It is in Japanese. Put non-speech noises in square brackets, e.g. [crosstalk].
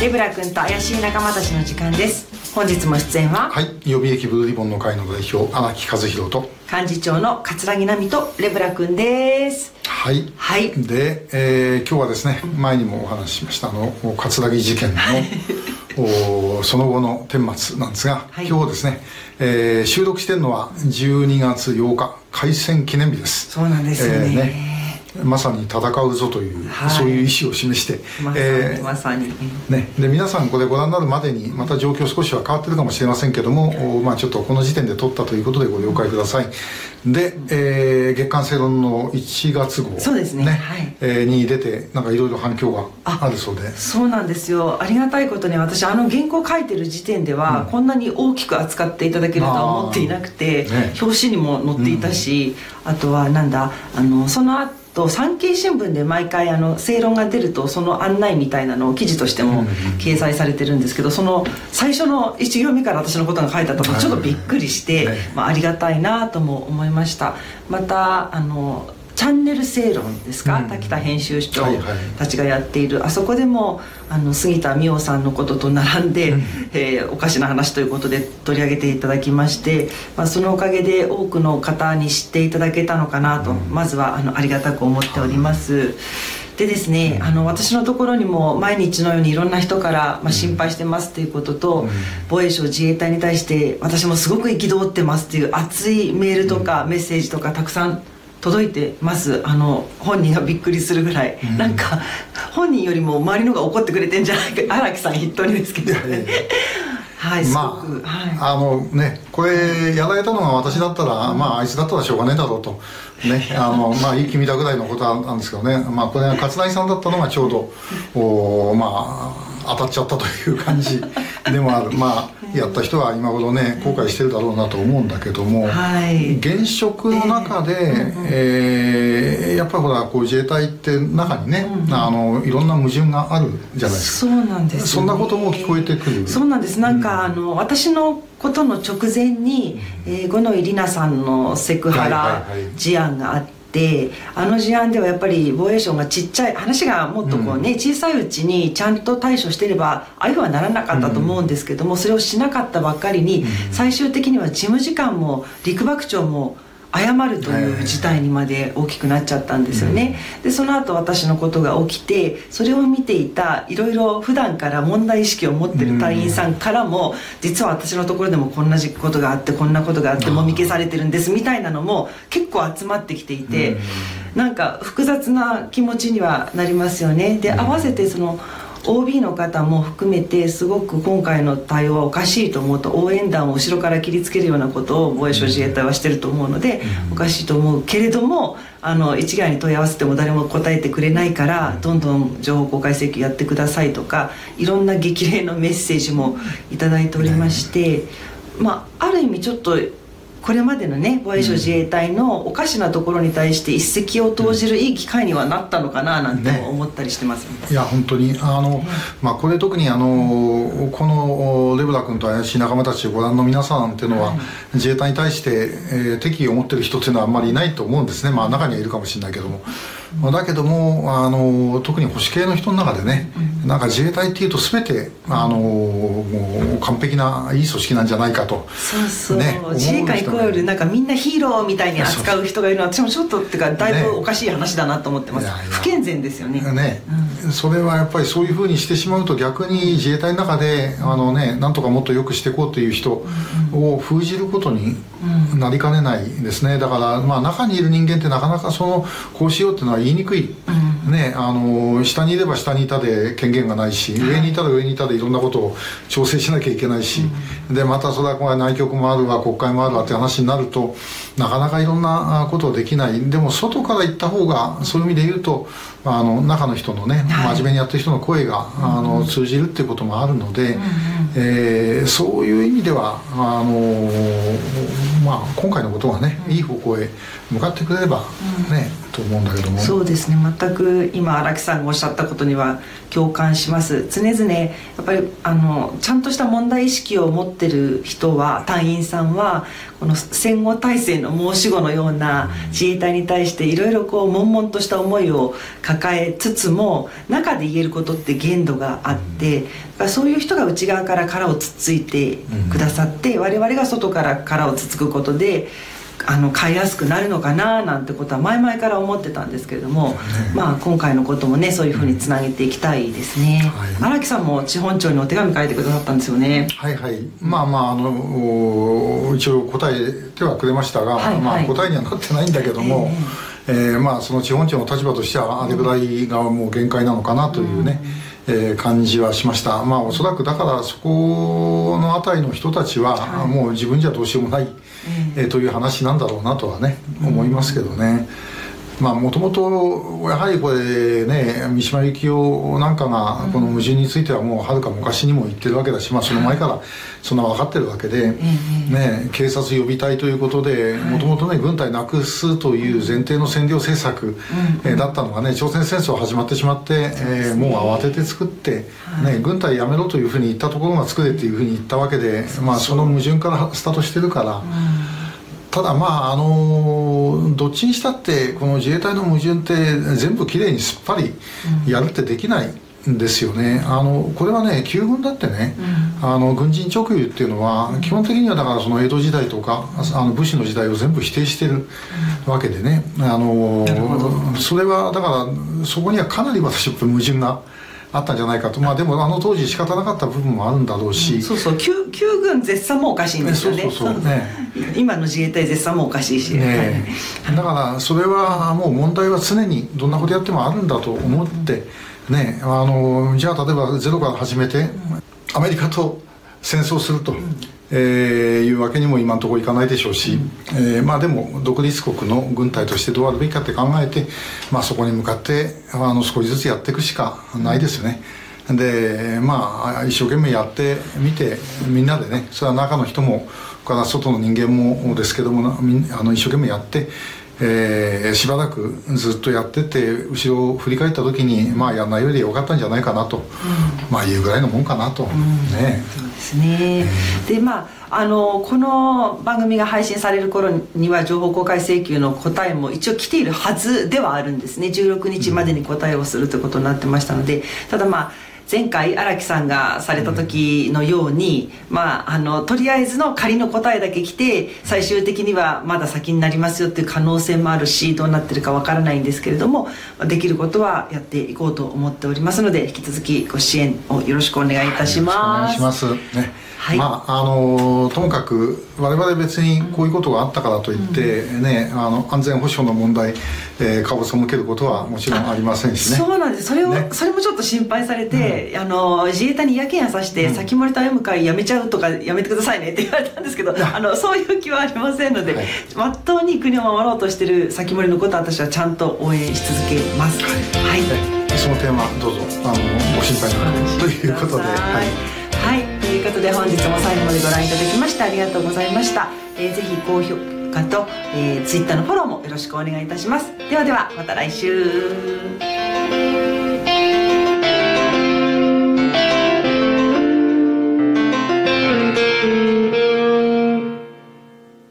レブラ君と怪しい仲間たちの時間です。本日も出演ははい。予備役ブルーリボンの会の代表荒木和弘と幹事長の桂木奈美とレブラ君です。はい、はい。で、えー今日はですね前にもお話ししましたあの葛城事件のおその後の顛末なんですが、はい。今日ですね、えー収録してるのは12月8日開戦記念日です。そうなんですよね。えーまさに戦うぞという、はい。そういう意思を示して、まさに、えーまさに。ね、で皆さんこれご覧になるまでにまた状況少しは変わってるかもしれませんけども、おまあ、ちょっとこの時点で撮ったということでご了解ください。で、えー月刊正論の1月号、そうですね。はい。えーに出てなんかいろいろ反響があるそうで。そうなんですよ。ありがたいことに私あの原稿書いてる時点では、こんなに大きく扱っていただけるとは思っていなくて、ね。表紙にも載っていたし、あとはなんだあのその後産経新聞で毎回あの正論が出るとその案内みたいなのを記事としても掲載されてるんですけどその最初の1行目から私のことが書いてあったのちょっとびっくりして、ねまあ、ありがたいなとも思いました。またあのチャンネル正論ですか、うん。滝田編集長はいはい。たちがやっている。あそこでもあの杉田美桜さんのことと並んで、えーおかしな話ということで取り上げていただきまして、まあ、そのおかげで多くの方に知っていただけたのかなと、まずはあのありがたく思っております。でですね、あの私のところにも毎日のようにいろんな人から、まあ、心配してますということと、防衛省自衛隊に対して私もすごく憤ってますっていう熱いメールとかメッセージとかたくさん届いてます。あの本人がびっくりするぐらい、なんか本人よりも周りのが怒ってくれてんじゃないか。[laughs] 荒木さん筆頭にですけどいやいやいや。はいまく、あ、はあのねこれやられたのが私だったら、まああいつだったらしょうがねえだろうと。ねあのまあいい君だぐらいのことなんですけどね。まあこれが勝成さんだったのがちょうどおまあ当たっちゃったという感じでもある。まあやった人は今頃ね後悔してるだろうなと思うんだけども、はい。現職の中で、えーやっぱりほらこう自衛隊って中にね、あのいろんな矛盾があるじゃないい、ですか。そうなんです。よねそんなことも聞こえてくる。そうなんです。なんか、あの私のことの直前に、えー五ノ井里奈さんのセクハラはいはいはい。事案があって、あの事案ではやっぱり防衛省がちっちゃい話がもっとこうね、小さいうちにちゃんと対処してればああいうふうはならなかったと思うんですけども、それをしなかったばっかりに、最終的には事務次官も陸幕長も謝るという事態にまで大きくなっちゃったんですよね、でその後私のことが起きてそれを見ていたいろいろ普段から問題意識を持ってる隊員さんからも、実は私のところでもこんなことがあってこんなことがあってもみ消されてるんですみたいなのも結構集まってきていて、なんか複雑な気持ちにはなりますよね。で合わせてその OB の方も含めてすごく今回の対応はおかしいと思うと応援団を後ろから切りつけるようなことを防衛省自衛隊はしてると思うので、おかしいと思うけれどもあの一概に問い合わせても誰も答えてくれないからどんどん情報公開請求やってくださいとかいろんな激励のメッセージもいただいておりまして、まあある意味ちょっとこれまでのね防衛省自衛隊のおかしなところに対して一石を投じるいい機会にはなったのかななんても思ったりしてます、いや本当にあの、まあ、これ特にあのこのレブラ君と怪しい仲間たちをご覧の皆さんっていうのは、自衛隊に対して、えー敵意を持ってる人っていうのはあんまりいないと思うんですね。まあ中にはいるかもしれないけども、まあだけどもあの特に保守系の人の中でね、なんか自衛隊っていうと全てあのもう完璧ないい組織なんじゃないかと。そうそう、ね自衛官イコールなんかみんなヒーローみたいに扱う人がいる。のは私もちょっとっていうかだいね。ぶおかしい話だなと思ってます、いやいや。不健全ですよね。ね、それはやっぱりそういうふうにしてしまうと逆に自衛隊の中であの、ね、なんとかもっと良くしていこうという人を封じることになりかねないですね。だから、まあ、中にいる人間ってなかなかそのこうしようっていうのは言いにくい、ね、あの下にいれば下にいたで権限がないし上にいたら上にいたでいろんなことを調整しなきゃいけないし、でまたそれは内局もあるわ国会もあるわって話になるとなかなかいろんなあことできない。でも外から行った方がそういう意味で言うとあの中の人のね真面目にやってる人の声が、あの通じるっていうこともあるので、えーそういう意味ではあのまあ、今回のことがね、いい方向へ向かってくれればね、と思うんだけども。そうですね。全く今荒木さんがおっしゃったことには共感します。常々やっぱりあのちゃんとした問題意識を持ってる人は隊員さんはこの戦後体制の申し子のような自衛隊に対していろいろこう悶々とした思いを抱えつつも中で言えることって限度があってそういう人が内側から殻をつっついてくださって我々が外から殻をつつくことであの買いやすくなるのかななんてことは前々から思ってたんですけれども、ね、まあ今回のこともねそういうふうにつなげていきたいですね。荒、はい、木さんも地本庁にお手紙書いてくださったんですよね。はいはい。まあまああの一応答えてはくれましたが、はいはい、まあ、答えにはなってないんだけども、えー、えー、まあその地本庁の立場としてはあれぐらいがもう限界なのかなというね、うん、えー、感じはしました。まあおそらくだからそこの辺りの人たちはもう自分じゃどうしようもない、えー、という話なんだろうなとはね思いますけどね。まあもともとやはりこれね三島由紀夫なんかがこの矛盾についてはもうはるか昔にも言ってるわけだし、まあ、その前からそんな分かってるわけで、ね、警察予備隊ということでもともとね軍隊なくすという前提の占領政策、えだったのがね朝鮮戦争始まってしまって、えー、もう慌てて作って、ね、軍隊やめろというふうに言ったところが作れっていうふうに言ったわけで、まあ、その矛盾からスタートしてるから。ただまああのどっちにしたってこの自衛隊の矛盾って全部きれいにすっぱりやるってできない。んですよね。あのこれはね旧軍だってね、うん、あの軍人直輸っていうのは基本的にはだからその江戸時代とかあの武士の時代を全部否定してるわけでね、あのそれはだからそこにはかなり私矛盾があったんじゃないかと。まあでもあの当時仕方なかった部分もあるんだろうし、うん、そうそう。旧旧軍絶賛もおかしいんですよね。そうそうそう。ね今の自衛隊絶賛もおかしいし、ね、だからそれはもう問題は常にどんなことやってもあるんだと思ってねあのじゃあ例えばゼロから始めてアメリカと戦争すると、えー、いうわけにも今のところいかないでしょうし、うん、えー、まあ、でも独立国の軍隊としてどうあるべきかって考えて、まあ、そこに向かってあの少しずつやっていくしかないですよね。でまあ一生懸命やってみてみんなでねそれは中の人もから外の人間もですけどもあの一生懸命やってえー、しばらくずっとやってて後ろを振り返った時にまあやんないよりよかったんじゃないかなと、うん、まあいうぐらいのもんかなと、うん、ね。そうですね、えー、でまああのこの番組が配信される頃には情報公開請求の答えも一応来ているはずではあるんですね。16日までに答えをするということになってましたので。ただまあ前回荒木さんがされた時のように、うん、まああのとりあえずの仮の答えだけ来て最終的にはまだ先になりますよっていう可能性もあるしどうなってるかわからないんですけれどもできることはやっていこうと思っておりますので引き続きご支援をよろしくお願いいたします。はい、お願いします。ねはい、まああのともかく我々別にこういうことがあったからといって、うん、ねあの安全保障の問題、えー、顔を背けることはもちろんありませんしね。そうなんです。それを、ね、それもちょっと心配されて、うん、あの自衛隊に嫌気がさして、うん、先森と歩む会やめちゃうとかやめてくださいねって言われたんですけど [laughs] あのそういう気はありませんので、はい、まっとうに国を守ろうとしてる先森のことは私はちゃんと応援し続けます。はい、はい、その点はどうぞあのご心配なくということではいいうことで本日も最後までご覧いただきましてありがとうございました、えー、ぜひ高評価と、えー、Twitter のフォローもよろしくお願いいたします。ではではまた来週。